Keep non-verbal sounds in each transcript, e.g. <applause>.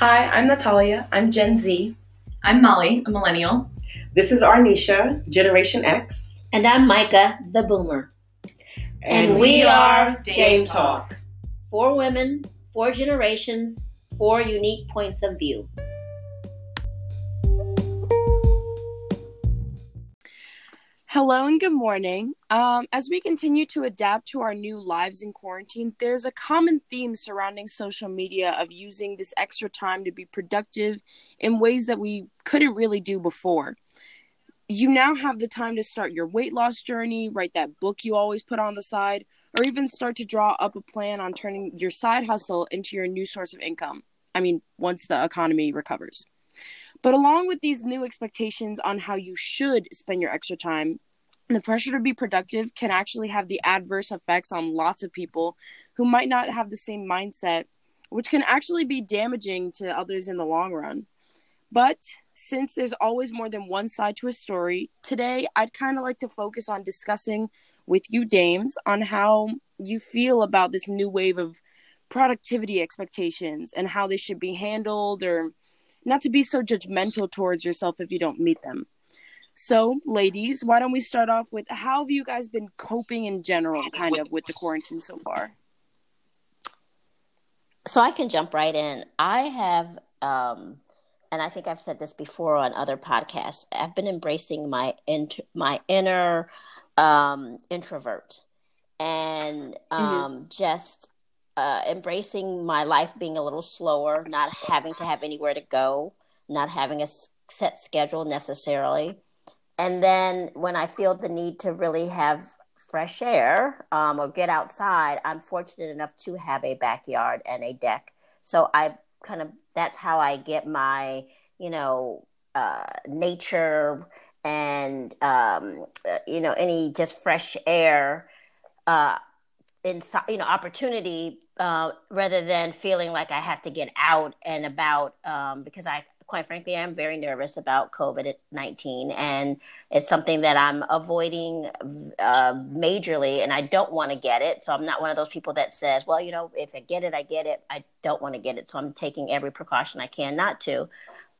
Hi, I'm Natalia. I'm Gen Z. I'm Molly, a millennial. This is Arnisha, Generation X. And I'm Micah, the boomer. And, and we, we, are Dame, Dame Talk. Four women, four generations, four unique points of view. Hello and good morning. Um, as we continue to adapt to our new lives in quarantine, there's a common theme surrounding social media of using this extra time to be productive in ways that we couldn't really do before. You now have the time to start your weight loss journey, write that book you always put on the side, or even start to draw up a plan on turning your side hustle into your new source of income. I mean, once the economy recovers. But along with these new expectations on how you should spend your extra time, the pressure to be productive can actually have the adverse effects on lots of people who might not have the same mindset, which can actually be damaging to others in the long run. But since there's always more than one side to a story, today I'd kind of like to focus on discussing with you, dames, on how you feel about this new wave of productivity expectations and how they should be handled or not to be so judgmental towards yourself if you don't meet them. So, ladies, why don't we start off with how have you guys been coping in general, kind of, with the quarantine so far? So, I can jump right in. I have, um, and I think I've said this before on other podcasts. I've been embracing my int- my inner um, introvert, and mm-hmm. um, mm-hmm. just uh, embracing my life being a little slower, not having to have anywhere to go, not having a set schedule necessarily. And then when I feel the need to really have fresh air um, or get outside, I'm fortunate enough to have a backyard and a deck. So I kind of, that's how I get my, you know, uh, nature and, um, uh, you know, any just fresh air. Uh, in you know opportunity uh, rather than feeling like I have to get out and about um, because I quite frankly I'm very nervous about COVID nineteen and it's something that I'm avoiding uh, majorly and I don't want to get it so I'm not one of those people that says well you know if I get it I get it I don't want to get it so I'm taking every precaution I can not to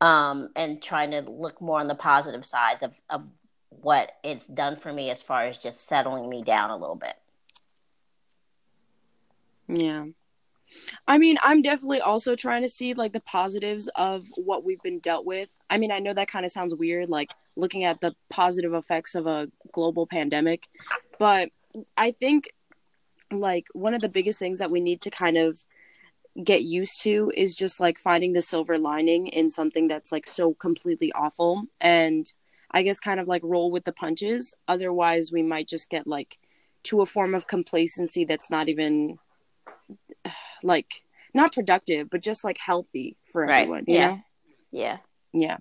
um, and trying to look more on the positive sides of, of what it's done for me as far as just settling me down a little bit. Yeah. I mean, I'm definitely also trying to see like the positives of what we've been dealt with. I mean, I know that kind of sounds weird, like looking at the positive effects of a global pandemic, but I think like one of the biggest things that we need to kind of get used to is just like finding the silver lining in something that's like so completely awful and I guess kind of like roll with the punches. Otherwise, we might just get like to a form of complacency that's not even like not productive, but just like healthy for right. everyone. yeah. Know? Yeah. Yeah.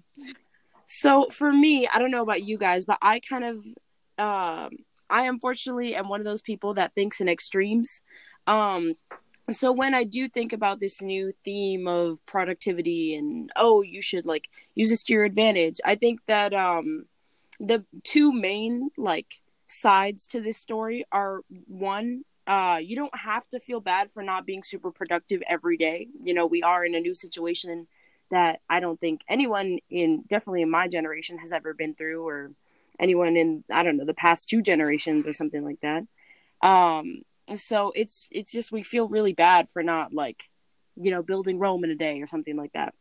So for me, I don't know about you guys, but I kind of um I unfortunately am one of those people that thinks in extremes. Um so when I do think about this new theme of productivity and oh, you should like use this to your advantage, I think that um the two main like sides to this story are one uh, you don't have to feel bad for not being super productive every day. You know, we are in a new situation that I don't think anyone in definitely in my generation has ever been through, or anyone in I don't know the past two generations or something like that. Um, so it's it's just we feel really bad for not like you know building Rome in a day or something like that.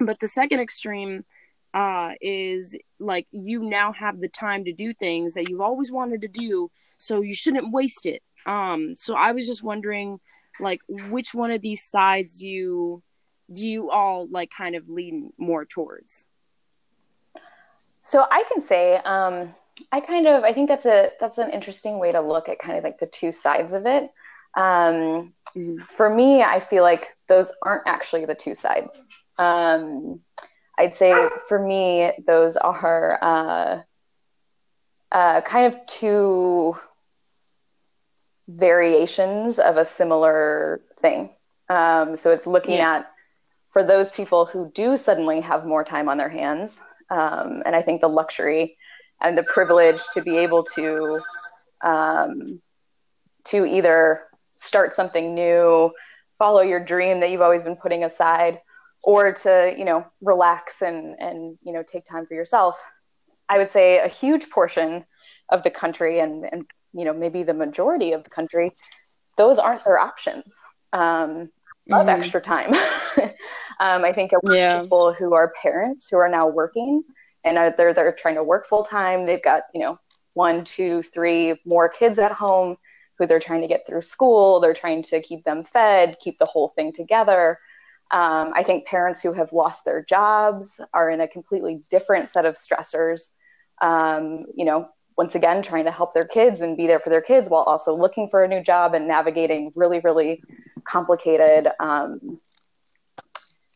But the second extreme uh, is like you now have the time to do things that you've always wanted to do, so you shouldn't waste it um, so I was just wondering, like, which one of these sides you do you all like kind of lean more towards? So I can say, um, I kind of I think that's a that's an interesting way to look at kind of like the two sides of it. Um, mm-hmm. For me, I feel like those aren't actually the two sides. Um, I'd say for me, those are uh, uh, kind of two variations of a similar thing. Um, so it's looking yeah. at for those people who do suddenly have more time on their hands, um, and I think the luxury and the privilege to be able to um, to either start something new, follow your dream that you've always been putting aside, or to you know relax and and you know take time for yourself i would say a huge portion of the country and and you know maybe the majority of the country those aren't their options um, of mm-hmm. extra time <laughs> um, i think yeah. people who are parents who are now working and they're they're trying to work full time they've got you know one two three more kids at home who they're trying to get through school they're trying to keep them fed keep the whole thing together um, I think parents who have lost their jobs are in a completely different set of stressors. Um, you know, once again, trying to help their kids and be there for their kids while also looking for a new job and navigating really, really complicated um,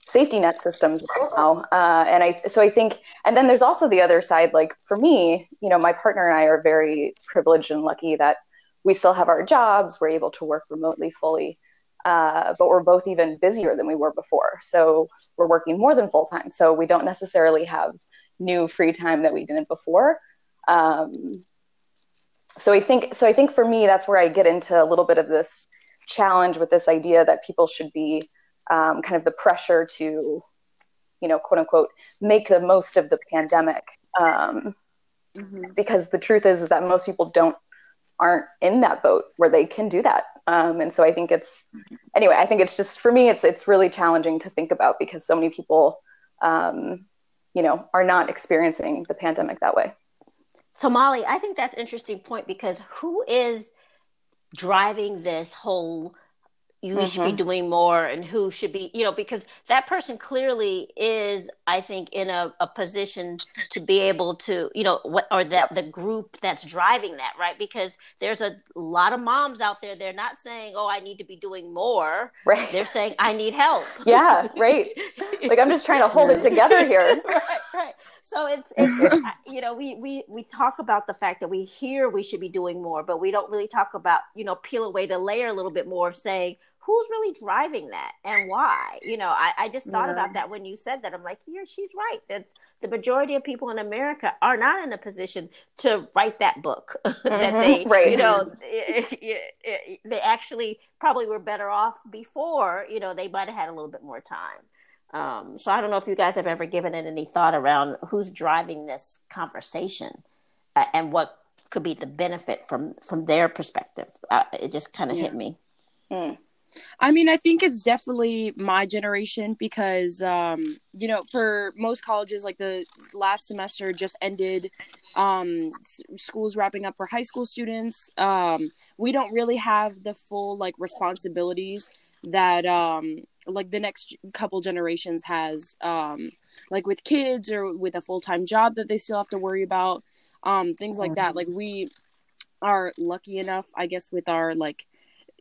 safety net systems right now. Uh, and I, so I think, and then there's also the other side. Like for me, you know, my partner and I are very privileged and lucky that we still have our jobs. We're able to work remotely fully uh, but we're both even busier than we were before. So we're working more than full time. So we don't necessarily have new free time that we didn't before. Um, so I think so. I think for me, that's where I get into a little bit of this challenge with this idea that people should be um, kind of the pressure to, you know, quote unquote, make the most of the pandemic. Um, mm-hmm. Because the truth is, is that most people don't aren't in that boat where they can do that. Um, and so I think it's anyway. I think it's just for me, it's it's really challenging to think about because so many people, um, you know, are not experiencing the pandemic that way. So Molly, I think that's an interesting point because who is driving this whole you mm-hmm. should be mm-hmm. doing more and who should be you know because that person clearly is i think in a, a position to be able to you know what or that the group that's driving that right? Because there's a lot of moms out there they're not saying oh i need to be doing more. Right. They're saying i need help. Yeah right. Like i'm just trying to hold it <laughs> together here. Right right. So it's, it's you know we we we talk about the fact that we hear we should be doing more but we don't really talk about you know peel away the layer a little bit more of saying who's really driving that and why? You know, I, I just thought yeah. about that when you said that. I'm like, here, she's right. That's the majority of people in America are not in a position to write that book. Mm-hmm. <laughs> that they, right. you know, <laughs> they actually probably were better off before. You know, they might have had a little bit more time. Um, so I don't know if you guys have ever given it any thought around who's driving this conversation uh, and what could be the benefit from from their perspective. Uh, it just kind of yeah. hit me. Mm. I mean, I think it's definitely my generation because, um, you know, for most colleges, like the last semester just ended, um, school's wrapping up for high school students. Um, we don't really have the full like responsibilities that, um, like the next couple generations has, um, like with kids or with a full time job that they still have to worry about, um, things like that. Like we are lucky enough, I guess, with our like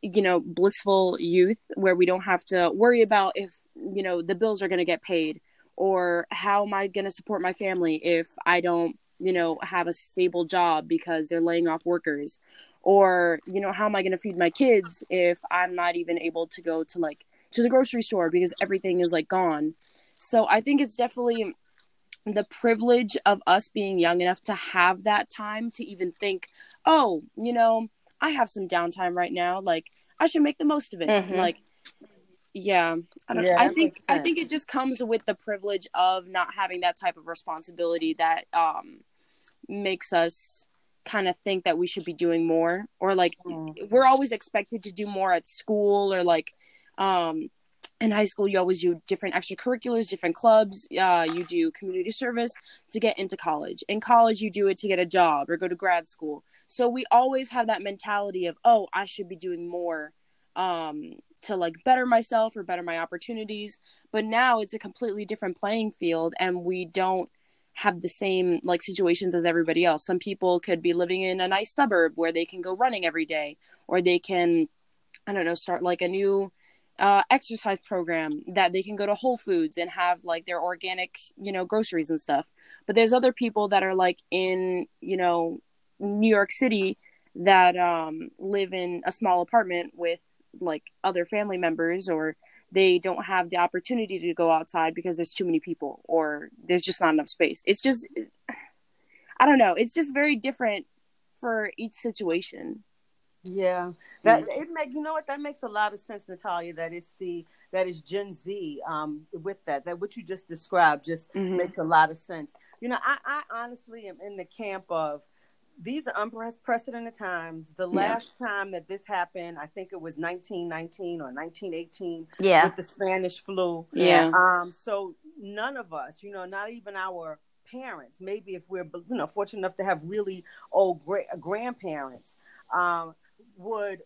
you know blissful youth where we don't have to worry about if you know the bills are going to get paid or how am i going to support my family if i don't you know have a stable job because they're laying off workers or you know how am i going to feed my kids if i'm not even able to go to like to the grocery store because everything is like gone so i think it's definitely the privilege of us being young enough to have that time to even think oh you know I have some downtime right now. Like I should make the most of it. Mm-hmm. Like yeah, I don't yeah, I think I think it just comes with the privilege of not having that type of responsibility that um makes us kind of think that we should be doing more or like mm-hmm. we're always expected to do more at school or like um in high school you always do different extracurriculars different clubs uh, you do community service to get into college in college you do it to get a job or go to grad school so we always have that mentality of, oh, I should be doing more um, to like better myself or better my opportunities. But now it's a completely different playing field and we don't have the same like situations as everybody else. Some people could be living in a nice suburb where they can go running every day or they can I don't know, start like a new uh, exercise program that they can go to Whole Foods and have like their organic, you know, groceries and stuff. But there's other people that are like in, you know, New York City that um, live in a small apartment with like other family members or they don't have the opportunity to go outside because there's too many people or there's just not enough space. It's just I don't know, it's just very different for each situation. Yeah, that it make you know what that makes a lot of sense, Natalia. That it's the that is Gen Z. Um, with that, that what you just described just mm-hmm. makes a lot of sense. You know, I, I honestly am in the camp of these are unprecedented times. The last yeah. time that this happened, I think it was 1919 or 1918 yeah. with the Spanish flu. Yeah. Um, so none of us, you know, not even our parents, maybe if we're, you know, fortunate enough to have really old gra- grandparents, um, would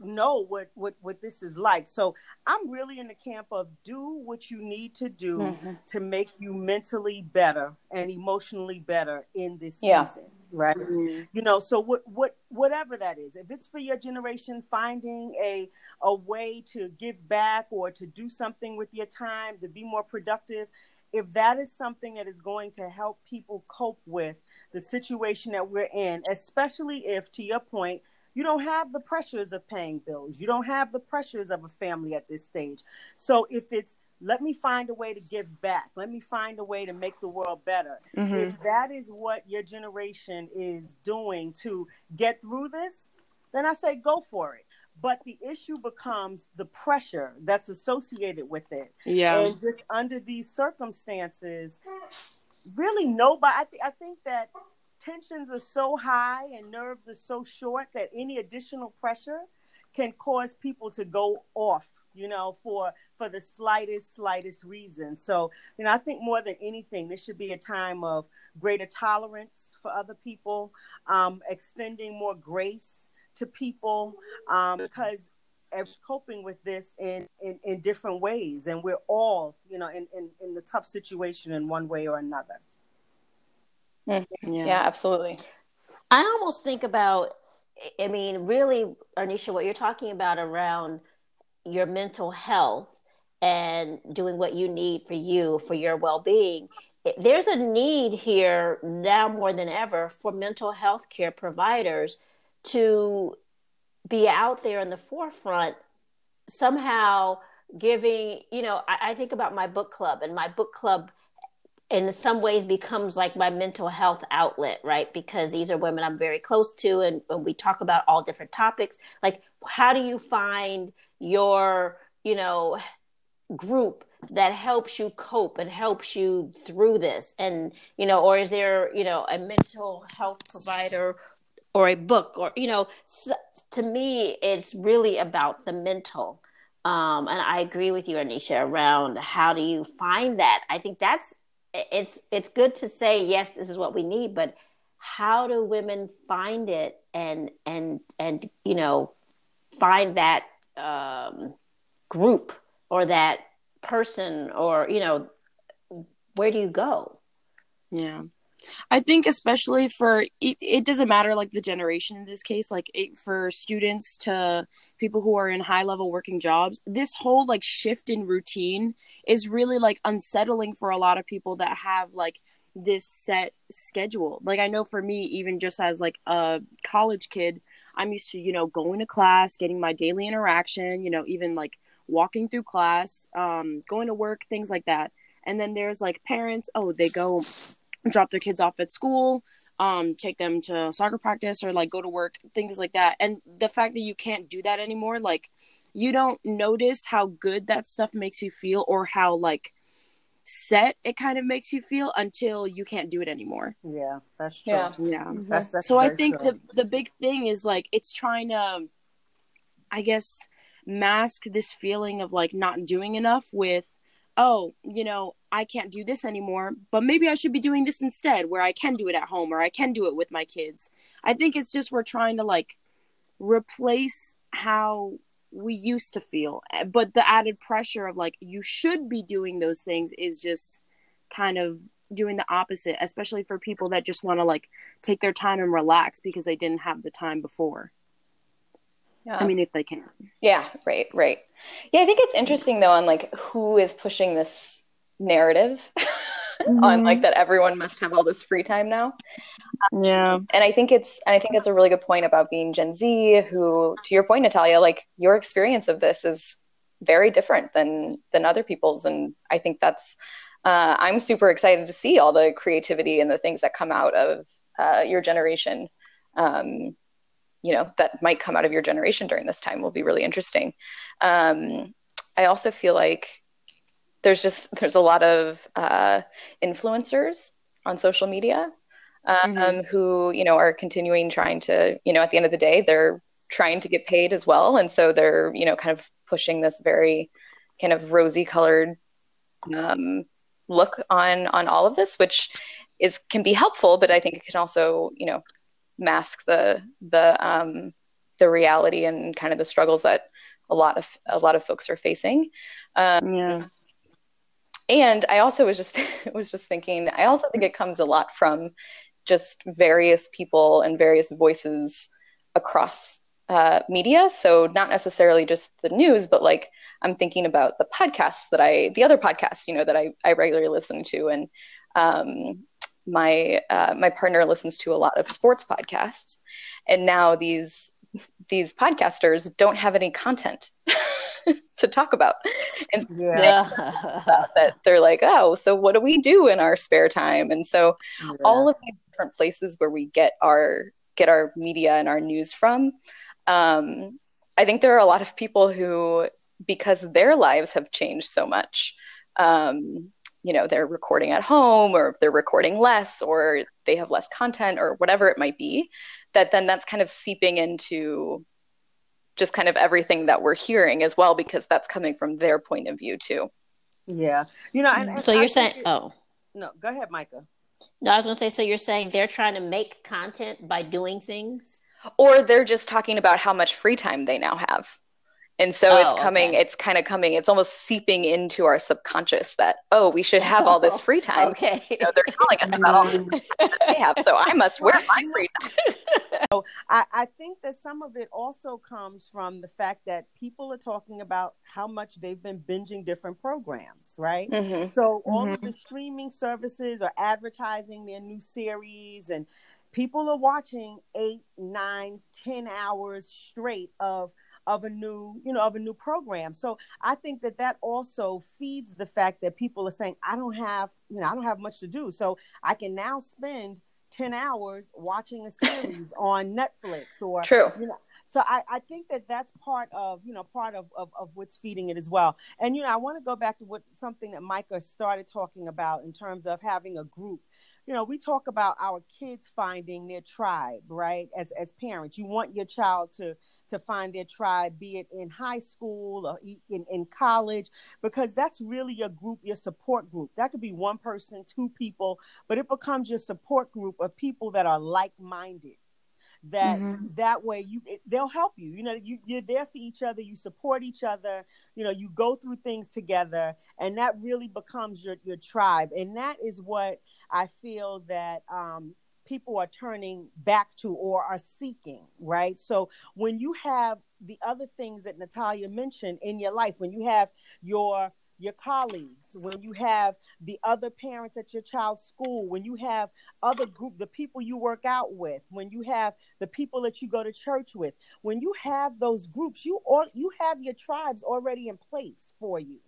know what, what what this is like. So I'm really in the camp of do what you need to do mm-hmm. to make you mentally better and emotionally better in this yeah. season. Right. Mm-hmm. You know, so what what whatever that is, if it's for your generation finding a a way to give back or to do something with your time to be more productive, if that is something that is going to help people cope with the situation that we're in, especially if to your point you don't have the pressures of paying bills. You don't have the pressures of a family at this stage. So if it's let me find a way to give back. Let me find a way to make the world better. Mm-hmm. If that is what your generation is doing to get through this, then I say go for it. But the issue becomes the pressure that's associated with it. Yeah. And just under these circumstances, really nobody, I, th- I think that tensions are so high and nerves are so short that any additional pressure can cause people to go off you know for for the slightest slightest reason so you know i think more than anything this should be a time of greater tolerance for other people um, extending more grace to people um, because everyone's coping with this in, in, in different ways and we're all you know in, in, in the tough situation in one way or another Mm-hmm. Yeah. yeah, absolutely. I almost think about, I mean, really, Arnisha, what you're talking about around your mental health and doing what you need for you, for your well being. There's a need here now more than ever for mental health care providers to be out there in the forefront, somehow giving, you know, I, I think about my book club, and my book club in some ways becomes like my mental health outlet, right? Because these are women I'm very close to and, and we talk about all different topics. Like, how do you find your, you know, group that helps you cope and helps you through this? And, you know, or is there, you know, a mental health provider or a book or, you know, to me, it's really about the mental. Um, and I agree with you, Arnisha, around how do you find that? I think that's it's it's good to say yes this is what we need but how do women find it and and and you know find that um, group or that person or you know where do you go yeah I think especially for it, it, doesn't matter like the generation in this case, like it, for students to people who are in high level working jobs, this whole like shift in routine is really like unsettling for a lot of people that have like this set schedule. Like I know for me, even just as like a college kid, I'm used to, you know, going to class, getting my daily interaction, you know, even like walking through class, um, going to work, things like that. And then there's like parents, oh, they go drop their kids off at school um take them to soccer practice or like go to work things like that and the fact that you can't do that anymore like you don't notice how good that stuff makes you feel or how like set it kind of makes you feel until you can't do it anymore yeah that's true yeah, yeah. Mm-hmm. That's, that's so i think true. the the big thing is like it's trying to i guess mask this feeling of like not doing enough with oh, you know, I can't do this anymore, but maybe I should be doing this instead where I can do it at home or I can do it with my kids. I think it's just we're trying to like replace how we used to feel, eh, but the added pressure of like you should be doing those things is just kind of doing the opposite, especially for people that just want to like take their time and relax because they didn't have the time before. Yeah. I mean, if they can. Yeah, right, right. Yeah, I think it's interesting though on like who is pushing this narrative <laughs> mm-hmm. <laughs> on like that everyone must have all this free time now. Yeah. And I think it's and I think it's a really good point about being Gen Z who to your point Natalia like your experience of this is very different than than other people's and I think that's uh, I'm super excited to see all the creativity and the things that come out of uh, your generation. Um, you know that might come out of your generation during this time will be really interesting um, i also feel like there's just <laughs> there's a lot of uh, influencers on social media um, mm-hmm. who you know are continuing trying to you know at the end of the day they're trying to get paid as well and so they're you know kind of pushing this very kind of rosy colored um, look on on all of this which is can be helpful but i think it can also you know mask the the um, the reality and kind of the struggles that a lot of a lot of folks are facing. Um, yeah. And I also was just <laughs> was just thinking. I also think it comes a lot from just various people and various voices across uh, media. So not necessarily just the news, but like I'm thinking about the podcasts that I, the other podcasts, you know, that I, I regularly listen to, and um, my uh, my partner listens to a lot of sports podcasts, and now these these podcasters don't have any content <laughs> <laughs> to talk about, and yeah. that they're like, oh, so what do we do in our spare time? And so yeah. all of these different places where we get our get our media and our news from. Um, I think there are a lot of people who, because their lives have changed so much, um, you know they're recording at home or they're recording less or they have less content or whatever it might be that then that's kind of seeping into just kind of everything that we're hearing as well because that's coming from their point of view too. Yeah. You know and, and so you're saying oh. No go ahead micah. No i was going to say so you're saying they're trying to make content by doing things? Or they're just talking about how much free time they now have and so oh, it's coming okay. it's kind of coming it's almost seeping into our subconscious that oh we should have all this free time okay you know, they're telling us about all the <laughs> that they have so i must wear my free time <laughs> so I, I think that some of it also comes from the fact that people are talking about how much they've been binging different programs right mm-hmm. so all mm-hmm. of the streaming services are advertising their new series and people are watching eight nine ten hours straight of of a new you know of a new program. So i think that that also feeds the fact that people are saying i don't have you know i don't have much to do. So i can now spend 10 hours watching a series <coughs> on netflix or true. you know so I, I think that that's part of you know part of, of, of what's feeding it as well. And you know i want to go back to what something that micah started talking about in terms of having a group. You know we talk about our kids finding their tribe right as as parents. You want your child to to find their tribe, be it in high school or in, in college, because that's really your group, your support group. That could be one person, two people, but it becomes your support group of people that are like minded that mm-hmm. that way you it, they'll help you you know you, you're there for each other you support each other you know you go through things together and that really becomes your your tribe and that is what i feel that um people are turning back to or are seeking, right? So when you have the other things that Natalia mentioned in your life, when you have your your colleagues, when you have the other parents at your child's school, when you have other group, the people you work out with, when you have the people that you go to church with, when you have those groups, you all you have your tribes already in place for you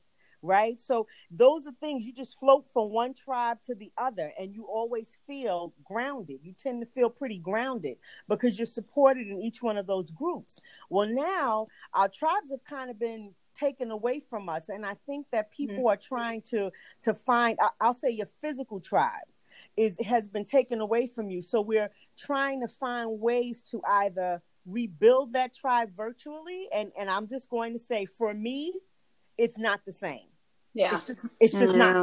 right? So those are things you just float from one tribe to the other and you always feel grounded. You tend to feel pretty grounded because you're supported in each one of those groups. Well, now our tribes have kind of been taken away from us and I think that people mm-hmm. are trying to to find I'll say your physical tribe is has been taken away from you. So we're trying to find ways to either rebuild that tribe virtually and and I'm just going to say for me it's not the same. Yeah. It's just, it's just not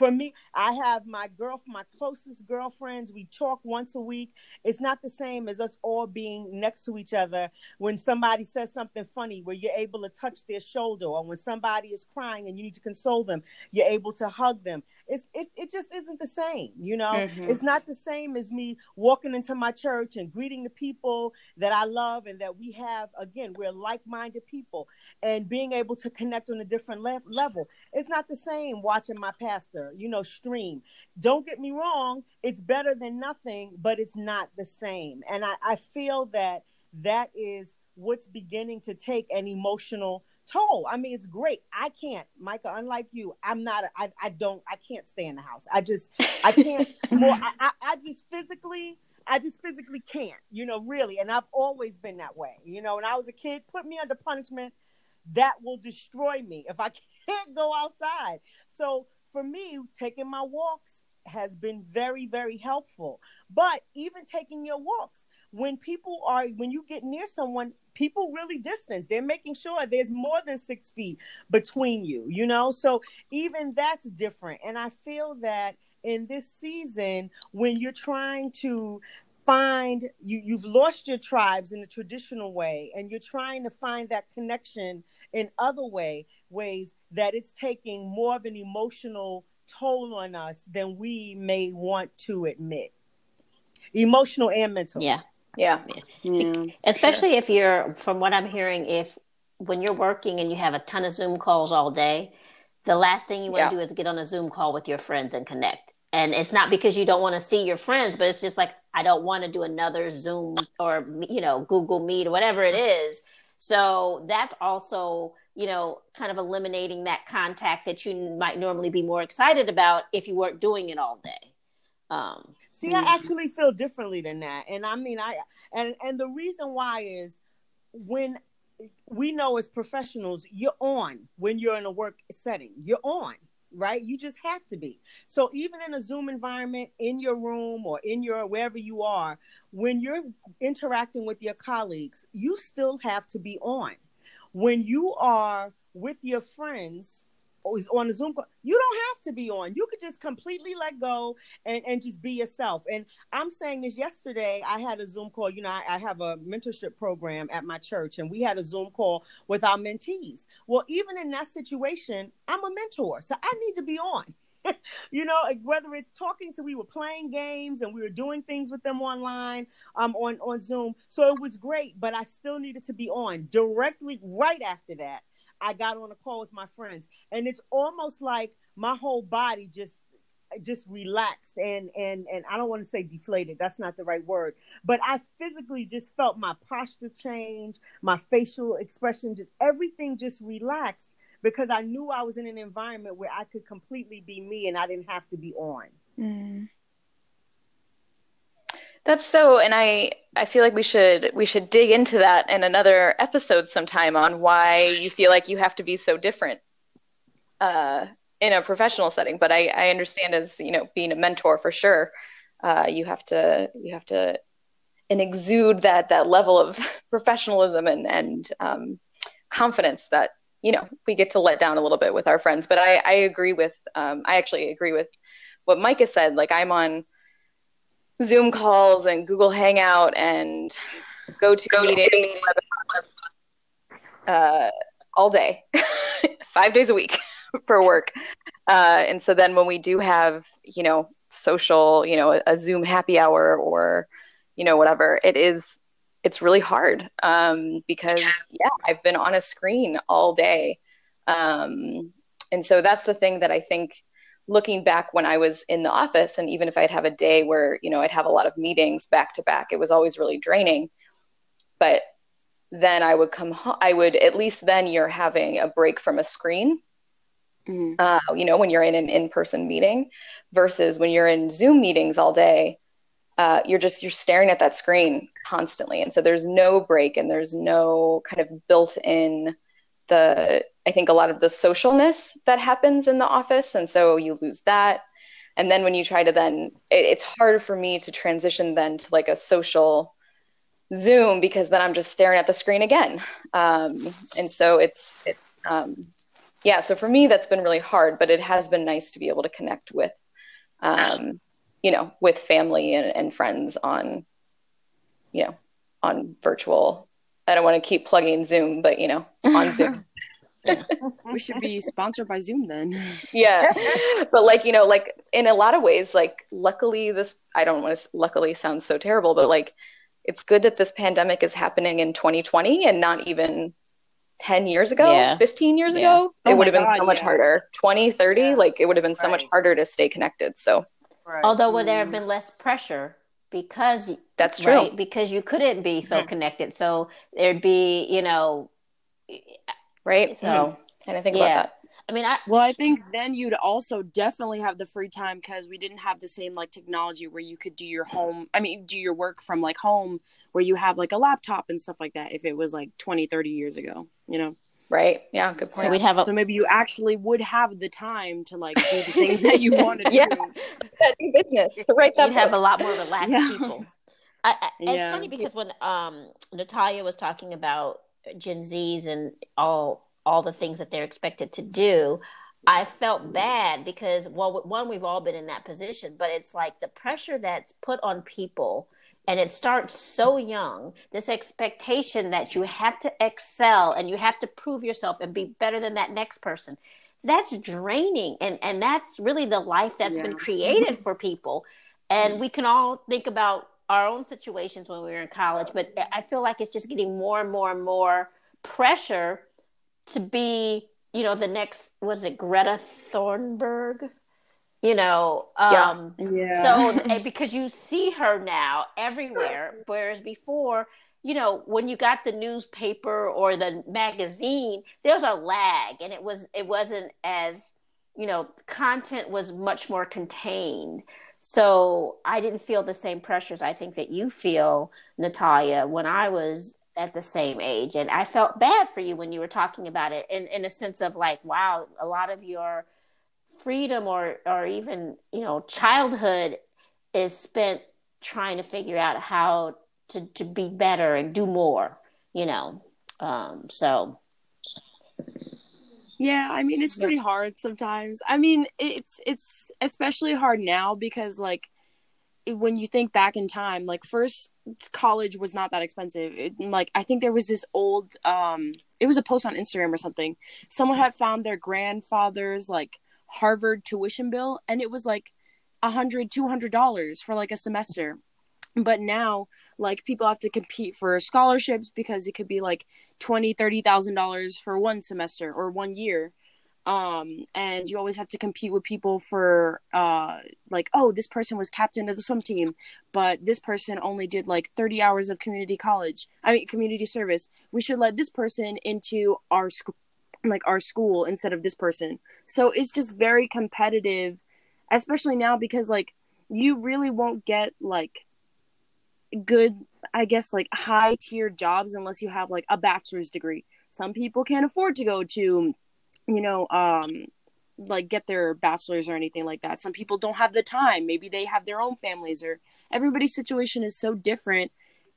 for me, I have my girl, my closest girlfriends. We talk once a week. It's not the same as us all being next to each other when somebody says something funny, where you're able to touch their shoulder, or when somebody is crying and you need to console them, you're able to hug them. It's it, it just isn't the same, you know. Mm-hmm. It's not the same as me walking into my church and greeting the people that I love and that we have. Again, we're like-minded people, and being able to connect on a different le- level. It's not the same watching my pastor you know, stream. Don't get me wrong, it's better than nothing, but it's not the same. And I, I feel that that is what's beginning to take an emotional toll. I mean, it's great. I can't, Micah, unlike you, I'm not, a, I, I don't, I can't stay in the house. I just, I can't, <laughs> more, I, I, I just physically, I just physically can't, you know, really. And I've always been that way, you know. When I was a kid, put me under punishment that will destroy me if I <laughs> can't go outside. So for me, taking my walks has been very, very helpful. But even taking your walks, when people are, when you get near someone, people really distance. They're making sure there's more than six feet between you, you know? So even that's different. And I feel that in this season, when you're trying to find you you've lost your tribes in the traditional way and you're trying to find that connection in other way ways that it's taking more of an emotional toll on us than we may want to admit emotional and mental yeah yeah, yeah. especially sure. if you're from what i'm hearing if when you're working and you have a ton of zoom calls all day the last thing you want to yeah. do is get on a zoom call with your friends and connect and it's not because you don't want to see your friends but it's just like i don't want to do another zoom or you know google meet or whatever it is so that's also you know, kind of eliminating that contact that you might normally be more excited about if you weren't doing it all day. Um, See, I actually feel differently than that, and I mean, I and and the reason why is when we know as professionals, you're on when you're in a work setting. You're on, right? You just have to be. So even in a Zoom environment, in your room or in your wherever you are, when you're interacting with your colleagues, you still have to be on when you are with your friends on a Zoom call, you don't have to be on. You could just completely let go and, and just be yourself. And I'm saying this yesterday, I had a Zoom call. You know, I, I have a mentorship program at my church, and we had a Zoom call with our mentees. Well, even in that situation, I'm a mentor, so I need to be on. <laughs> you know, whether it's talking to, we were playing games and we were doing things with them online, um, on on Zoom. So it was great, but I still needed to be on directly right after that. I got on a call with my friends, and it's almost like my whole body just just relaxed and and and I don't want to say deflated that's not the right word but I physically just felt my posture change my facial expression just everything just relaxed because I knew I was in an environment where I could completely be me and I didn't have to be on. Mm. That's so, and I I feel like we should we should dig into that in another episode sometime on why you feel like you have to be so different uh, in a professional setting. But I I understand as you know being a mentor for sure, uh, you have to you have to and exude that that level of <laughs> professionalism and and um, confidence that you know we get to let down a little bit with our friends but i i agree with um, i actually agree with what micah said. Like i'm on zoom calls and google hangout and go to meetings uh, all day <laughs> five days a week <laughs> for work. Uh, and so then when we do have you know social you know a, a zoom happy hour or you know whatever it is it's really hard um, because yeah. yeah. I've been on a screen all day, um, and so that's the thing that I think. Looking back when I was in the office, and even if I'd have a day where you know I'd have a lot of meetings back to back, it was always really draining. But then I would come home. I would at least then you're having a break from a screen. Mm-hmm. Uh, you know, when you're in an in-person meeting, versus when you're in Zoom meetings all day, uh, you're just you're staring at that screen constantly. And so there's no break and there's no kind of built in the i think a lot of the socialness that happens in the office. And so you lose that. And then when you try to then it, it's hard for me to transition then to like a social zoom because then i'm just staring at the screen again. Um, and so it's it's um, yeah so for me that's been really hard but it has been nice to be able to connect with um, you know, with family and, and friends on, you know, on virtual. I don't want to keep plugging Zoom, but you know, on <laughs> Zoom. we should be sponsored by Zoom then. <laughs> yeah. But like, you know, like in a lot of ways, like luckily this I don't want to luckily sounds so terrible, but like it's good that this pandemic is happening in 2020 and not even 10 years ago, yeah. 15 years yeah. ago. Oh it would have been so much yeah. harder. 20, 30, like it would have been so right. much harder to stay connected. So Right. Although would there have mm-hmm. been less pressure because that's true right? because you couldn't be so mm-hmm. connected. So there'd be, you know, right. So mm-hmm. and I think yeah. about that. I mean, I well, I think then you'd also definitely have the free time because we didn't have the same like technology where you could do your home. I mean, do your work from like home where you have like a laptop and stuff like that. If it was like 20, 30 years ago, you know. Right. Yeah. Good point. so we'd have a So maybe you actually would have the time to like do the <laughs> things that you wanted to Yeah. do. that business. To write that you'd have a lot more relaxed Yeah. people. I, I, It's funny because when um, Natalia was talking about Gen Zs and all all the things that they're expected to do, I felt bad because well, one we've all been in that position, but it's like the pressure that's put on people, and it starts so young. This expectation that you have to excel and you have to prove yourself and be better than that next person. That's draining, and and that's really the life that's been created for people. And mm-hmm. we can all think about our own situations when we were in college, but I feel like it's just getting more and more and more pressure to be, you know, the next was it Greta Thunberg? You know, Yeah. um Yeah. so <laughs> because you see her now everywhere, whereas before, you know, when you got the newspaper or the magazine, there was a lag, and it was it wasn't as you know content was much more contained. So I didn't feel the same pressures I think that you feel, Natalia, when I was at the same age, and I felt bad for you when you were talking about it, in in a sense of like, wow, a lot of your freedom or or even you know childhood is spent trying to figure out how to to be better and do more you know um so Yeah, I mean it's pretty hard sometimes. I mean it's it's especially hard now because like when you think back in time, like first college was not that expensive. It, like I think there was this old um it was a post on Instagram or something. Someone had found their grandfather's like Harvard tuition bill and it was like a hundred, two hundred dollars for like a semester. But now, like people have to compete for scholarships because it could be like twenty, thirty thousand dollars for one semester or one year. Um, and you always have to compete with people for uh like, oh, this person was captain of the swim team, but this person only did like 30 hours of community college. I mean community service. We should let this person into our school like our school instead of this person. So it's just very competitive, especially now because like you really won't get like good I guess like high tier jobs unless you have like a bachelor's degree. Some people can't afford to go to you know um like get their bachelor's or anything like that. Some people don't have the time. Maybe they have their own families or everybody's situation is so different.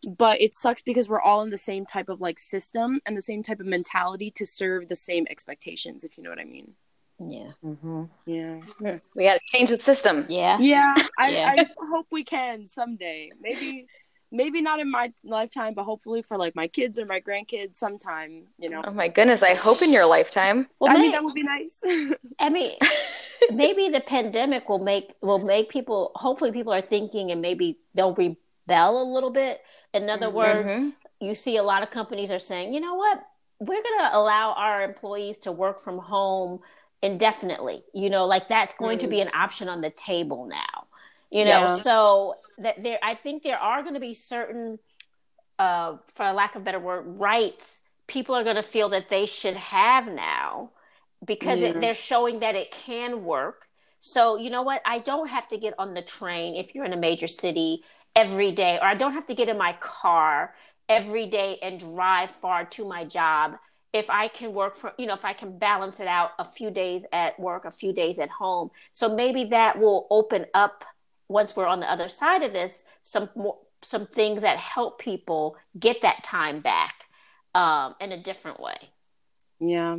But it sucks because we're all in the same type of like system and the same type of mentality to serve the same expectations, if you know what I mean. yeah Mm-hmm. Yeah. Hmm. We got to change the system. yeah Yeah. I, Yeah. I hope we can someday. Maybe maybe not in my lifetime, but hopefully for like my kids or my grandkids sometime, you know. Oh my goodness! I hope in your lifetime. well I may- mean that would be nice. <laughs> I mean, <laughs> maybe the pandemic will make will make people. Hopefully, people are thinking, and maybe they'll rebel a little bit. In other words, Mhm. you see a lot of companies are saying, you know what, we're going to allow our employees to work from home indefinitely. You know, like that's going to be an option on the table now. You know, Yeah. so that there, I think there are going to be certain, uh, for lack of a better word, rights people are going to feel that they should have now because it, they're showing that it can work. So, you know what? I don't have to get on the train if you're in a major city every day, or I don't have to get in my car every day and drive far to my job. If I can work for, you know, if I can balance it out a few days at work, a few days at home. So maybe that will open up once we're on the other side of this, some more, some things that help people get that time back um, in a different way. Yeah.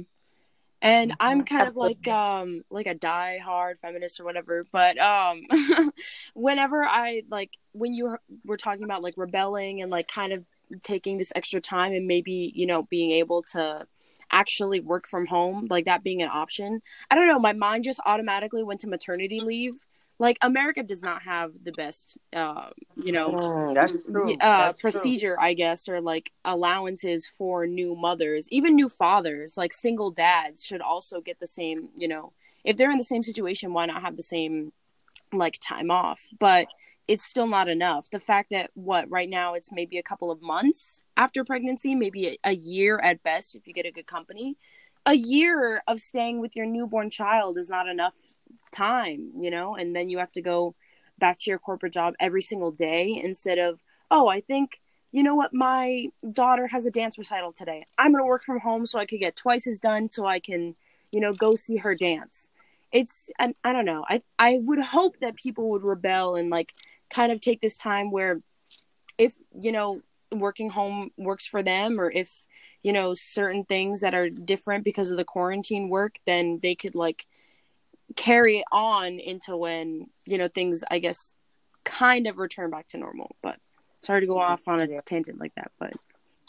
And I'm Mhm. kind of like um like a die hard feminist or whatever, but um <laughs> whenever I like when you were talking about like rebelling and like kind of taking this extra time and maybe, you know, being able to actually work from home, like that being an option. I don't know, my mind just automatically went to maternity leave. Like America does not have the best uh, you know, Mm, uh, That's true. procedure, I guess, or like allowances for new mothers, even new fathers, like single dads should also get the same, you know, if they're in the same situation, why not have the same like time off? But it's still not enough. The fact that what right now it's maybe a couple of months after pregnancy, maybe a, a, year at best if you get a good company. A year of staying with your newborn child is not enough time, you know, and then you have to go back to your corporate job every single day instead of, oh, I think you know what, my daughter has a dance recital today. I'm going to work from home so I could get twice as done so I can, you know, go see her dance. It's I, I don't know. I I would hope that people would rebel and like kind of take this time where if you know working home works for them or if you know certain things that are different because of the quarantine work then they could like carry on into when you know things i guess kind of return back to normal but sorry to go off on a tangent like that but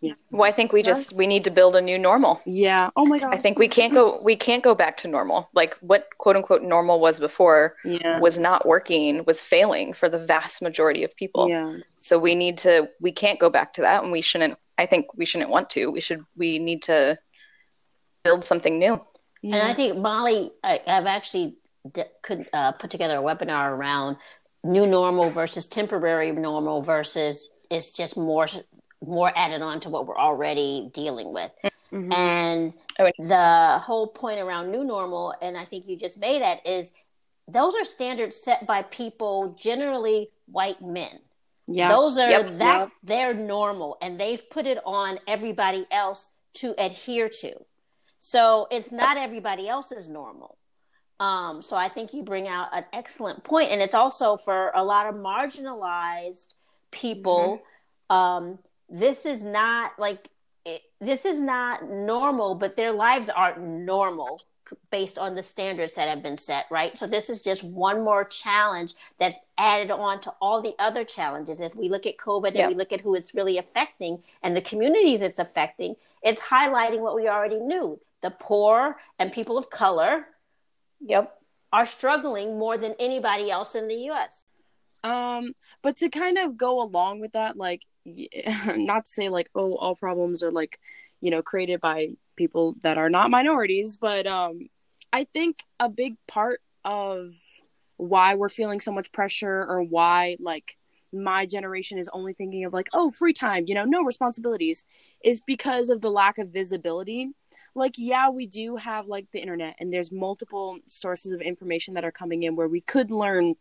yeah. Well, I think we just we need to build a new normal. Yeah. Oh my god. I think we can't go we can't go back to normal. Like what quote unquote normal was before yeah. was not working, was failing for the vast majority of people. Yeah. So we need to we can't go back to that and we shouldn't I think we shouldn't want to. We should we need to build something new. Yeah. And I think Molly I, have actually d- could uh, put together a webinar around new normal versus temporary normal versus it's just more more added on to what we're already dealing with. Mm-hmm. And oh, the whole point around new normal, and I think you just made that, is those are standards set by people, generally white men. Yeah. Those are yep. that's yep. their normal and they've put it on everybody else to adhere to. So it's not everybody else's normal. Um, so I think you bring out an excellent point, and it's also for a lot of marginalized people. Mm-hmm. Um, this is not like it, this is not normal, but their lives aren't normal based on the standards that have been set, right? So this is just one more challenge that's added on to all the other challenges. If we look at COVID and we look at who it's really affecting and the communities it's affecting, it's highlighting what we already knew. The poor and people of color yep are struggling more than anybody else in the US. Um, but to kind of go along with that, like <laughs> not to say like oh all problems are like you know created by people that are not minorities but um i think a big part of why we're feeling so much pressure or why like my generation is only thinking of like oh free time you know no responsibilities is because of the lack of visibility like yeah we do have like the internet and there's multiple sources of information that are coming in where we could learn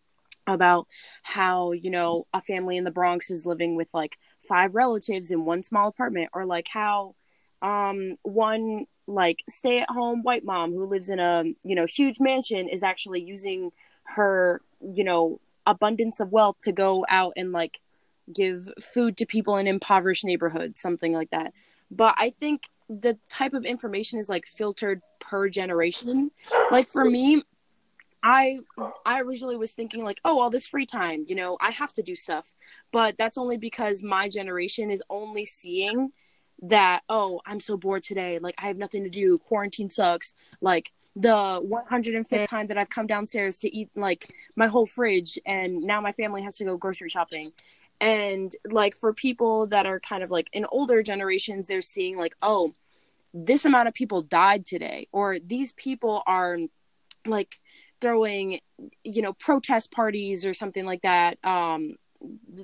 about how you know a family in the bronx is living with like five relatives in one small apartment or like how um one like stay at home white mom who lives in a you know huge mansion is actually using her you know abundance of wealth to go out and like give food to people in impoverished neighborhoods something like that. But i think the type of information is like filtered per generation like for me I I originally was thinking like, oh, all this free time, you know, I have to do stuff. But that's only because my generation is only seeing that, oh, I'm so bored today. Like I have nothing to do. Quarantine sucks. Like the 105th time that I've come downstairs to eat like my whole fridge and now my family has to go grocery shopping. And like for people that are kind of like in older generations, they're seeing like, oh, this amount of people died today or these people are like throwing you know protest parties or something like that um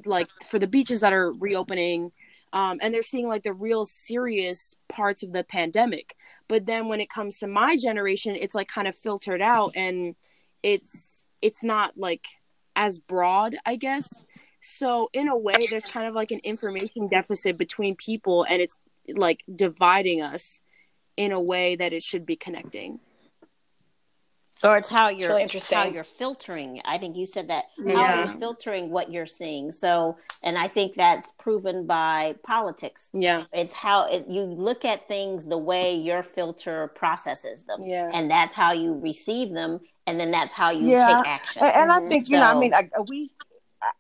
like for the beaches that are reopening. Um and they're seeing like the real serious parts of the pandemic. But then when it comes to my generation it's like kind of filtered out and it's it's not like as broad i guess so in a way there's kind of like an information deficit between people and it's like dividing us in a way that it should be connecting or it's how you're really interesting. how you're filtering. I think you said that yeah. how you're filtering what you're seeing. So, and I think that's proven by politics. Yeah, it's how it, you look at things the way your filter processes them. Yeah, and that's how you receive them, and then that's how you yeah. take action. And, and mm-hmm. I think you so, know, I mean, I, we,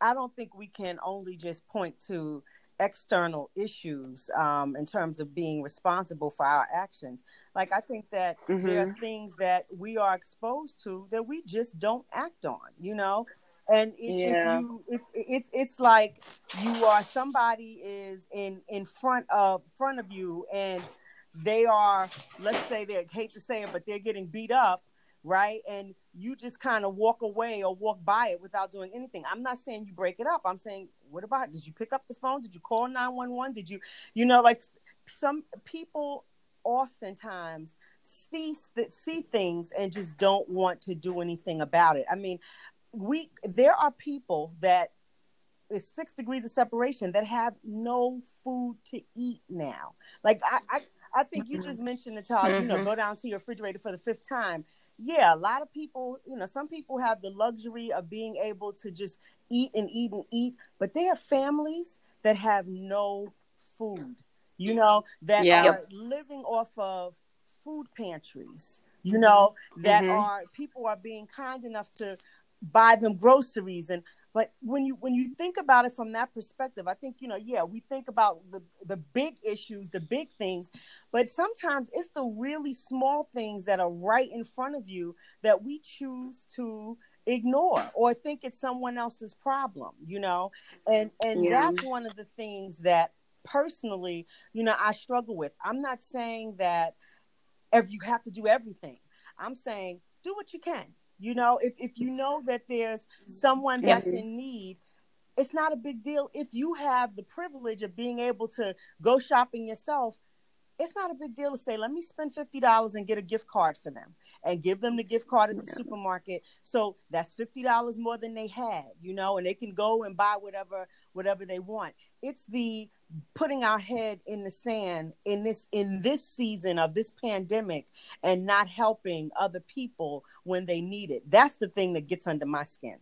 I don't think we can only just point to external issues um, in terms of being responsible for our actions. Like I think that mm-hmm. there are mm-hmm. things that we are exposed to that we just don't act on, you know. And it, yeah. if you, if, it's it's like you are somebody is in in front of front of you, and they are let's say they hate to say it, but they're getting beat up. right? And you just kind of walk away or walk by it without doing anything. I'm not saying you break it up. I'm saying, what about did you pick up the phone? Did you call 911? Did you, you know, like some people oftentimes see see things and just don't want to do anything about it. I mean, we there are people that is six degrees of separation that have no food to eat now. Like I I, I think you just mentioned it, mm-hmm. you know, mm-hmm. go down to your refrigerator for the fifth time. Yeah, a lot of people, you know, some people have the luxury of being able to just eat and eat and eat, but they have families that have no food, you know, that yeah. are living off of food pantries, you know, that mm-hmm. are people are being kind enough to buy them groceries and but when you when you think about it from that perspective i think you know yeah we think about the the big issues the big things but sometimes it's the really small things that are right in front of you that we choose to ignore or think it's someone else's problem you know? And and yeah. that's one of the things that personally you know i struggle with. I'm not saying that if you have to do everything. I'm saying do what you can you know, if, if you know that there's someone that's mm-hmm. in need, it's not a big deal. If you have the privilege of being able to go shopping yourself, it's not a big deal to say, let me spend $50 and get a gift card for them and give them the gift card at the supermarket. So that's $50 more than they had, you know, and they can go and buy whatever, whatever they want. It's the putting our head in the sand in this in this season of this pandemic and not helping other people when they need it that's the thing that gets under my skin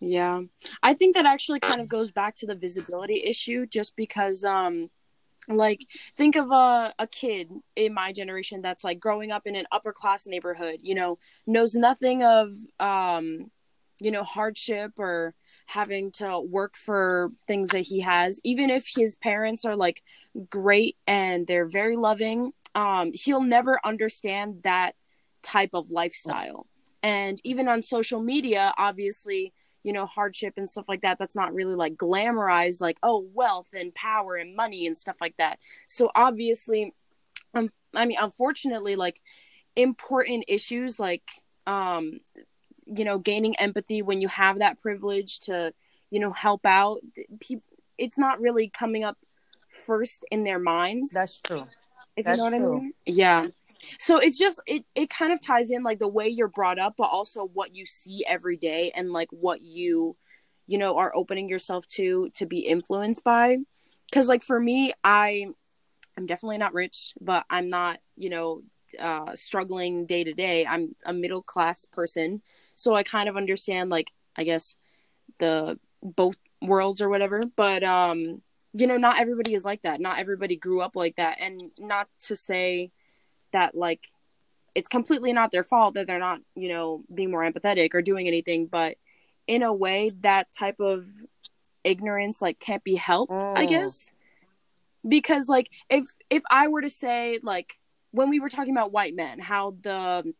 yeah i think that actually kind of goes back to the visibility issue just because um like think of a, a kid in my generation that's like growing up in an upper class neighborhood you know knows nothing of um you know hardship or having to work for things that he has. Even if his parents are like great and they're very loving um he'll never understand that type of lifestyle. And even on social media obviously you know hardship and stuff like that that's not really like glamorized like oh wealth and power and money and stuff like that. So obviously um, i mean unfortunately like important issues like um you know gaining empathy when you have that privilege to you know help out people it's not really coming up first in their minds. That's true. If that's you know what true. i mean? Yeah so it's just it it kind of ties in like the way you're brought up but also what you see every day and like what you you know are opening yourself to to be influenced by cuz like for me I I'm definitely not rich but I'm not you know uh, struggling day to day. I'm a middle class person, so I kind of understand like I guess the both worlds or whatever. But um, you know, not everybody is like that. Not everybody grew up like that, and not to say that like it's completely not their fault that they're not you know being more empathetic or doing anything, but in a way that type of ignorance like can't be helped. Oh. I guess because like if if I were to say like when we were talking about white men, how the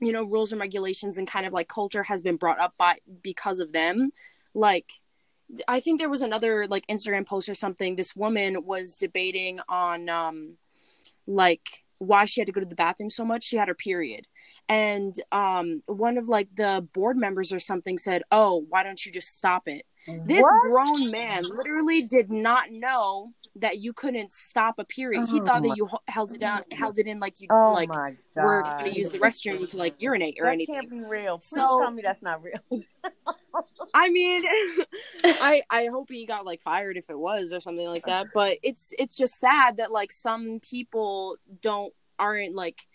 you know rules and regulations and kind of like culture has been brought up by because of them, like I think there was another like Instagram post or something. This woman was debating on um like why she had to go to the bathroom so much she had her period and um one of like the board members or something said oh why don't you just stop it this what? grown man literally did not know that you couldn't stop a period. Oh, he thought that you held it down, held it in like you oh like were going to use the restroom to like urinate or that anything. Can't be real. Please so, tell me that's not real. <laughs> I mean, <laughs> I I hope he got like fired if it was or something like that. But it's it's just sad that like some people don't aren't like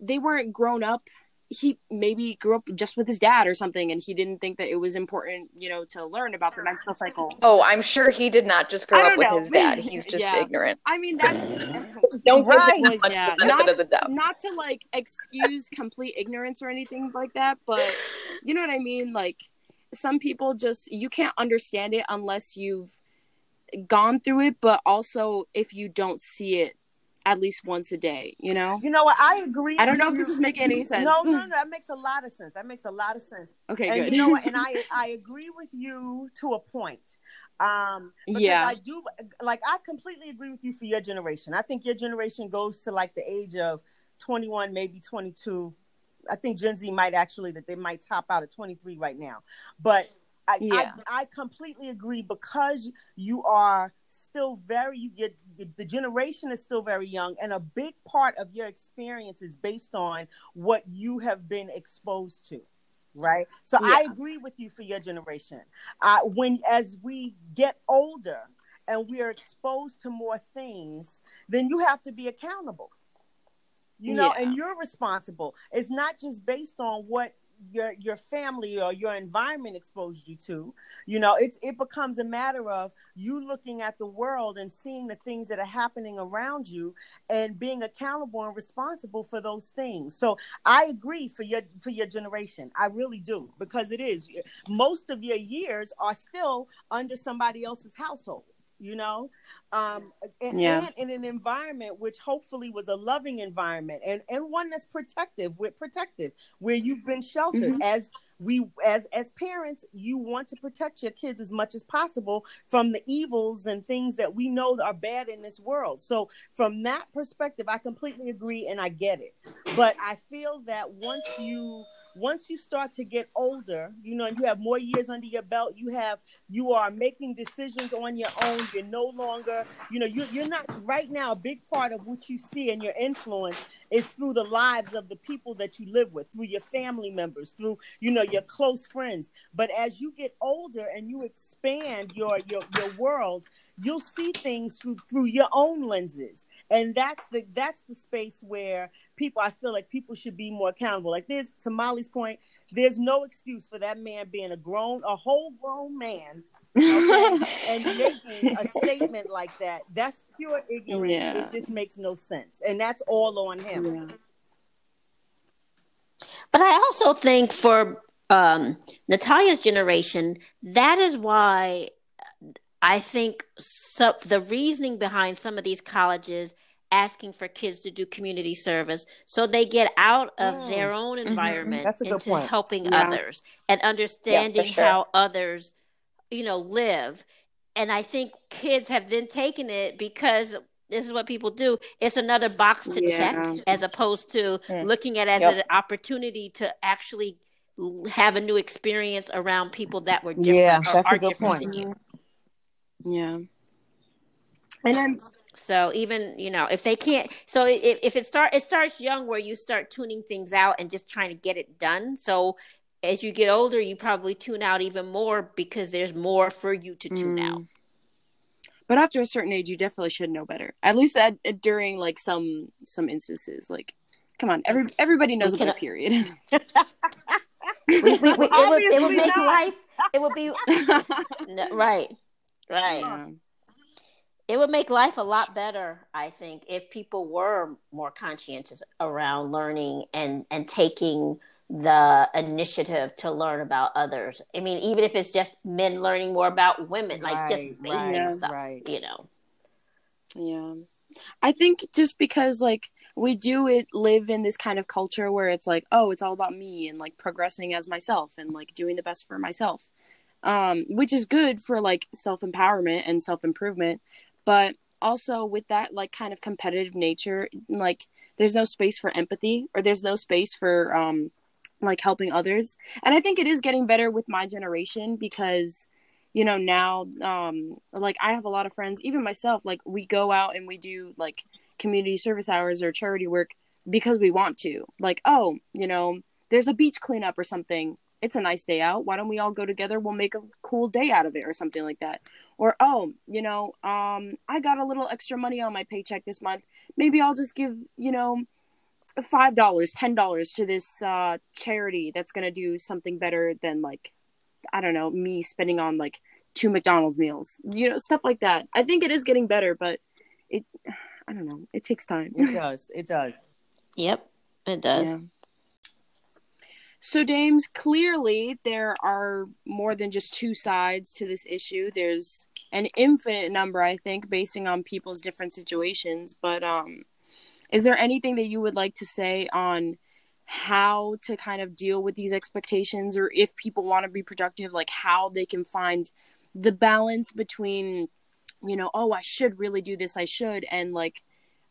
they weren't grown up he maybe grew up just with his dad or something and he didn't think that it was important you know to learn about the menstrual cycle. Oh i'm sure he did not just grow up with his dad. He's just yeah. ignorant. I mean that's <laughs> don't right. give much yeah. not, of the doubt. not to like excuse complete ignorance or anything like that but you know what i mean? Like some people just you can't understand it unless you've gone through it but also if you don't see it at least once a day, you know? You know what? I agree. I don't know if this is making any sense. No, no, no, that makes a lot of sense. That makes a lot of sense. Okay, and good. You know what? <laughs> And I I agree with you to a point. Um yeah. I do like I completely agree with you for your generation. I think your generation goes to like the age of 21, maybe 22 I think Gen Z might actually that they might top out at 23 right now. But I, yeah. I, I completely agree because you are still very you get the generation is still very young and a big part of your experience is based on what you have been exposed to right so yeah. i agree with you for your generation uh, when as we get older and we are exposed to more things then you have to be accountable you know yeah. and you're responsible it's not just based on what your your family or your environment exposed you to you know it's it becomes a matter of you looking at the world and seeing the things that are happening around you and being accountable and responsible for those things. So i agree for your for your generation. I really do because it is most of your years are still under somebody else's household you know um and, yeah. and, in an environment which hopefully was a loving environment and and one that's protective with protective where you've been sheltered mm-hmm. as we as as parents you want to protect your kids as much as possible from the evils and things that we know are bad in this world so from that perspective i completely agree and i get it but i feel that once you once you start to get older, you know, and you have more years under your belt, you have you are making decisions on your own. You're no longer, you know, you, you're not right now. A big part of what you see and your influence is through the lives of the people that you live with, through your family members, through you know your close friends. But as you get older and you expand your your your world, you'll see things through through your own lenses. And that's the that's the space where people i feel like people should be more accountable. Like this to molly's point there's no excuse for that man being a grown a whole grown man okay, <laughs> and making a statement like that. That's pure ignorance. Yeah. it just makes no sense. And that's all on him. Yeah. but i also think for um, natalia's generation that is why I think so, the reasoning behind some of these colleges asking for kids to do community service so they get out of mm. their own mm-hmm. environment mm-hmm. into point. helping yeah. others and understanding yeah, sure. how others you know live and i think kids have then taken it because this is what people do it's another box to yeah. check as opposed to mm. looking at it as yep. an opportunity to actually have a new experience around people that were different yeah that's a good point yeah. And then so even you know if they can't, so if, if it start it starts young where you start tuning things out and just trying to get it done. So as you get older, you probably tune out even more because there's more for you to tune mm. out. But after a certain age, you definitely should know better. At least at, at during like some some instances, like come on, every everybody knows about a period. <laughs> we, we, we, it, would, it would make not. life. It would be <laughs> no, right. Right. Yeah. Mm. It would make life a lot better, I think, if people were more conscientious around learning and and taking the initiative to learn about others. I mean, even if it's just men learning more about women, like right, just basic right, stuff, right. you know. Yeah. I think just because like we do it live in this kind of culture where it's like, oh, it's all about me and like progressing as myself and like doing the best for myself um, which is good for like self empowerment and self improvement. But also with that like kind of competitive nature, like there's no space for empathy or there's no space for um, like helping others. And I think it is getting better with my generation because you know now um like i have a lot of friends even myself like we go out and we do like community service hours or charity work because we want to like oh you know there's a beach cleanup or something it's a nice day out. Why don't we all go together? We'll make a cool day out of it or something like that. Or oh, you know, um I got a little extra money on my paycheck this month. Maybe I'll just give, you know, $5, $10 to this uh charity that's going to do something better than like I don't know, me spending on like two McDonald's meals. You know, stuff like that. I think it is getting better, but it <sighs> I don't know. It takes time. It does. It does. Yep. It does. Yeah. So, Dames, clearly there are more than just two sides to this issue. There's an infinite number, I think, basing on people's different situations. But um, is there anything that you would like to say on how to kind of deal with these expectations, or if people want to be productive, like how they can find the balance between, you know, oh, I should really do this, I should, and like,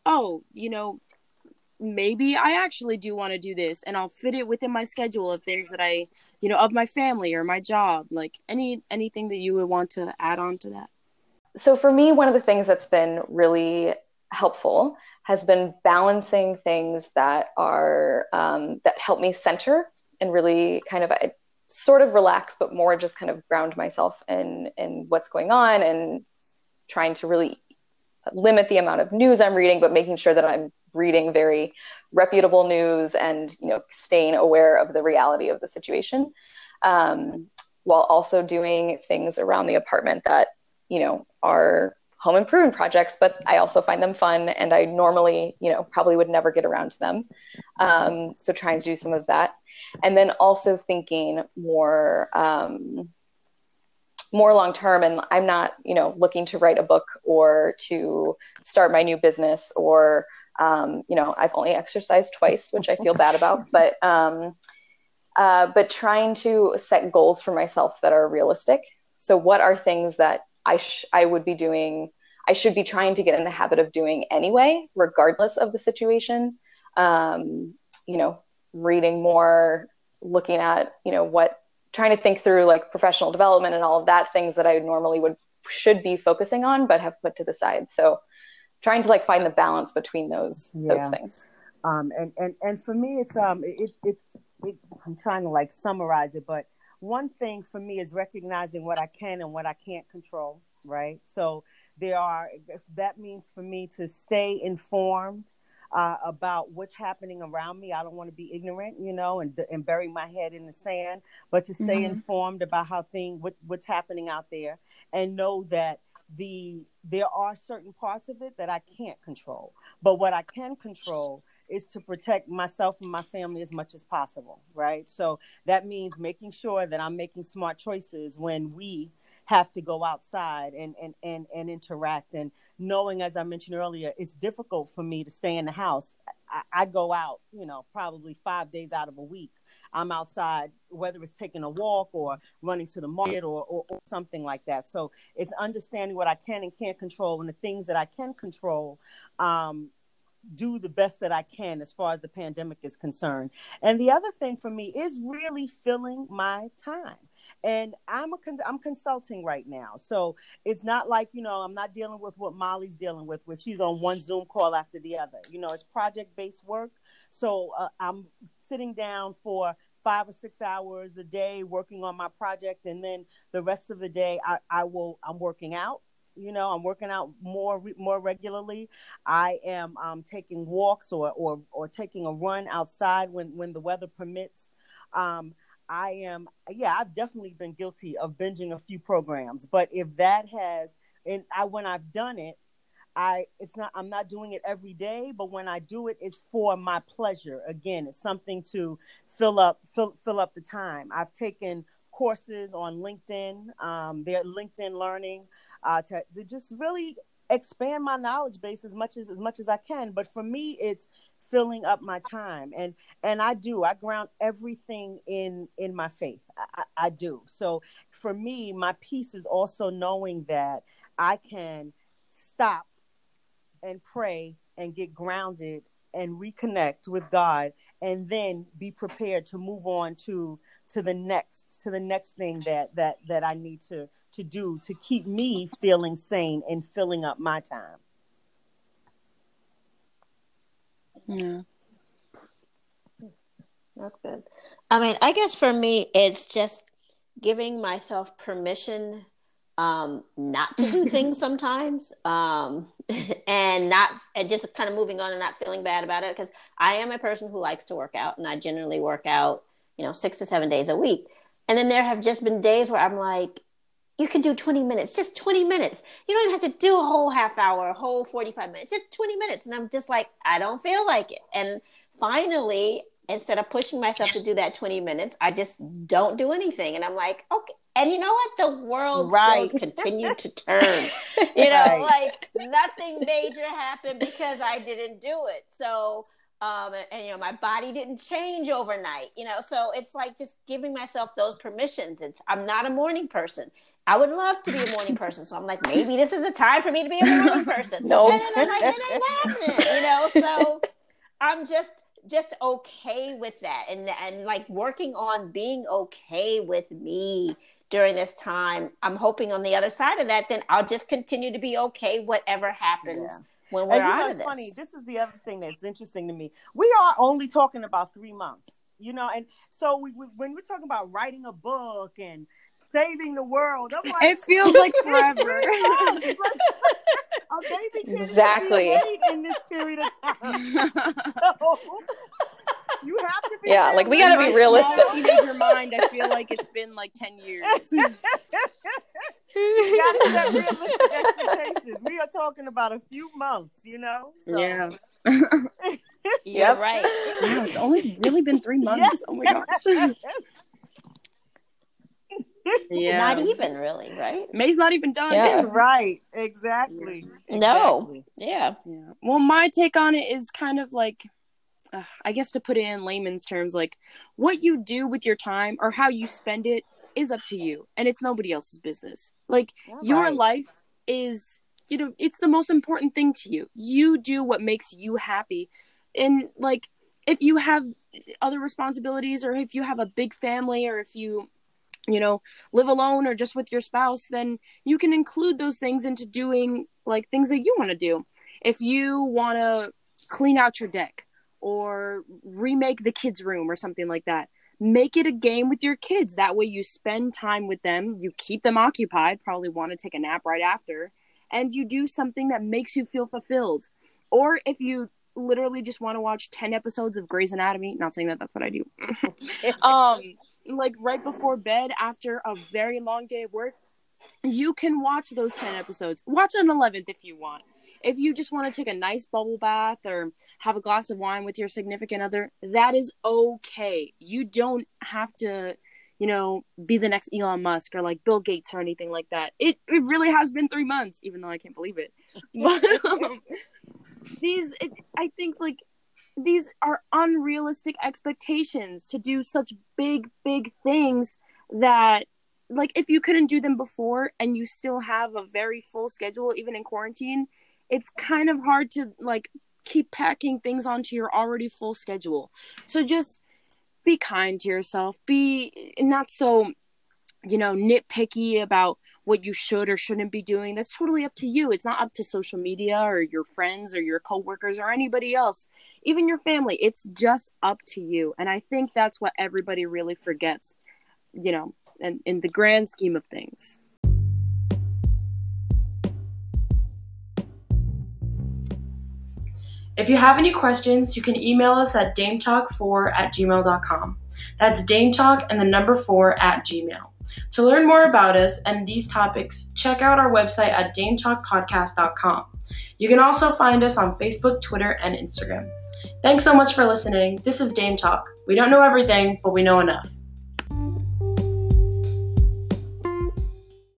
oh, you know, maybe I actually do want to do this and I'll fit it within my schedule of things that I, you know, of my family or my job. Like any anything that you would want to add on to that. So for me, one of the things that's been really helpful has been balancing things that are um, that help me center and really kind of I sort of relax, but more just kind of ground myself in in what's going on and trying to really limit the amount of news I'm reading, but making sure that I'm reading very reputable news and you know staying aware of the reality of the situation um, while also doing things around the apartment that you know are home improvement projects but i also find them fun and i normally you know probably would never get around to them. Um, so trying to do some of that. And then also thinking more um, more long term and i'm not you know looking to write a book or to start my new business or um, you know, I've only exercised twice, which I feel bad about, <laughs> but um, uh, but trying to set goals for myself that are realistic. So, what are things that I sh- I would be doing? I should be trying to get in the habit of doing anyway, regardless of the situation. Um, you know, reading more, looking at you know what, trying to think through like professional development and all of that things that I normally would should be focusing on, but have put to the side. So trying to like find the balance between those yeah. those things. Um, and and and for me, it's um, it, it, it I'm trying to like summarize it, but one thing for me is recognizing what I can and what I can't control. Right. So there are that means for me to stay informed uh, about what's happening around me. I don't want to be ignorant, you know, and and bury my head in the sand, but to stay mm-hmm. informed about how thing what, what's happening out there and know that the there are certain parts of it that I can't control. But what I can control is to protect myself and my family as much as possible, right? So that means making sure that I'm making smart choices when we have to go outside and and and, and interact and knowing as i mentioned earlier it's difficult for me to stay in the house I, I go out you know probably five days out of a week I'm outside, whether it's taking a walk or running to the market or, or, or, something like that. So it's understanding what I can and can't control and the things that I can control. Um, do the best that I can as far as the pandemic is concerned. And the other thing for me is really filling my time. And I'm a I'm consulting right now. So it's not like, you know, I'm not dealing with what Molly's dealing with where she's on one Zoom call after the other. You know, it's project-based work. So uh, I'm sitting down for five or six hours a day working on my project and then the rest of the day I, I will i'm working out you know i'm working out more more regularly. I am um, taking walks or, or or taking a run outside when when the weather permits. Um, i am yeah i've definitely been guilty of binging a few programs but if that has and i when i've done it I it's not I'm not doing it every day, but when I do it, it's for my pleasure. Again, it's something to fill up fill fill up the time. I've taken courses on LinkedIn. Um, they're LinkedIn Learning uh, to, to just really expand my knowledge base as much as as much as I can. But for me, it's filling up my time and and I do I ground everything in in my faith I, I do so for me my peace is also knowing that I can stop and pray and get grounded and reconnect with God and then be prepared to move on to to the next to the next thing that that that I need to to do to keep me feeling sane and filling up my time. Yeah. That's good. I mean, I guess for me it's just giving myself permission um, not to do things <laughs> sometimes um, <laughs> and not and just kind of moving on and not feeling bad about it because i am a person who likes to work out and i generally work out you know six to seven days a week. And then there have just been days where i'm like you can do 20 minutes just 20 minutes. You don't even have to do a whole half hour a whole 45 minutes just 20 minutes. And i'm just like i don't feel like it. And finally instead of pushing myself to do that 20 minutes i just don't do anything. And i'm like okay and you know what? The world right. still continued to <laughs> turn. You know, right. like nothing major happened because I didn't do it. So, um, and, and, you know, my body didn't change overnight. You know, so it's like just giving myself those permissions. It's I'm not a morning person. I would love to be a morning <laughs> person. So I'm like, maybe this is a time for me to be a morning person. <laughs> no, and then I'm like, it ain't happening. You know, so I'm just just okay with that and and like working on being okay with me during this time. I'm hoping on the other side of that, then I'll just continue to be okay whatever happens. Yeah. When we're and you know, it's funny. This is the other thing that's interesting to me. We are only talking about three months, you know, and so we, we, when we're talking about writing a book and saving the world, like, it feels like <laughs> forever. a baby exactly in this period of time. <laughs> So, you have to be. Yeah, like we got to be realistic. Teenager mind, I feel like it's been like ten years. you got to set realistic expectations. We are talking about a few months, you know. So. Yeah. yeah, right. Wow, it's only really been three months. Yes. Oh my gosh. <laughs> <laughs> yeah. Not even really, right? May's not even done. Yeah. right. Exactly. exactly. No. Yeah. Yeah. Well, my take on it is kind of like uh, I guess to put it in layman's terms, like what you do with your time or how you spend it is up to you and it's nobody else's business. Like All your right. life is, you know, it's the most important thing to you. You do what makes you happy. And like if you have other responsibilities or if you have a big family or if you you know live alone or just with your spouse then you can include those things into doing like things that you want to do. If you want to clean out your deck or remake the kids room or something like that make it a game with your kids. That way you spend time with them you keep them occupied probably want to take a nap right after and you do something that makes you feel fulfilled. Or if you literally just want to watch 10 episodes of Grey's Anatomy not saying that that's what I do. <laughs> Um like right before bed after a very long day of work you can watch those 10 episodes watch an 11th if you want if you just want to take a nice bubble bath or have a glass of wine with your significant other, that is okay. You don't have to, you know, be the next Elon Musk or like Bill Gates or anything like that. It it really has been three months, even though I can't believe it. <laughs> But um, these, it, I think, like these are unrealistic expectations to do such big, big things that like if you couldn't do them before and you still have a very full schedule even in quarantine it's kind of hard to like keep packing things onto your already full schedule. So just be kind to yourself. Be not so you know nitpicky about what you should or shouldn't be doing that's totally up to you it's not up to social media or your friends or your coworkers or anybody else even your family it's just up to you and i think that's what everybody really forgets you know and in the grand scheme of things If you have any questions, you can email us at dametalk4 at gmail.com. That's dametalk and the number 4 at gmail. To learn more about us and these topics, check out our website at dametalkpodcast.com. You can also find us on Facebook, Twitter, and Instagram. Thanks so much for listening. This is Dame Talk. We don't know everything, but we know enough.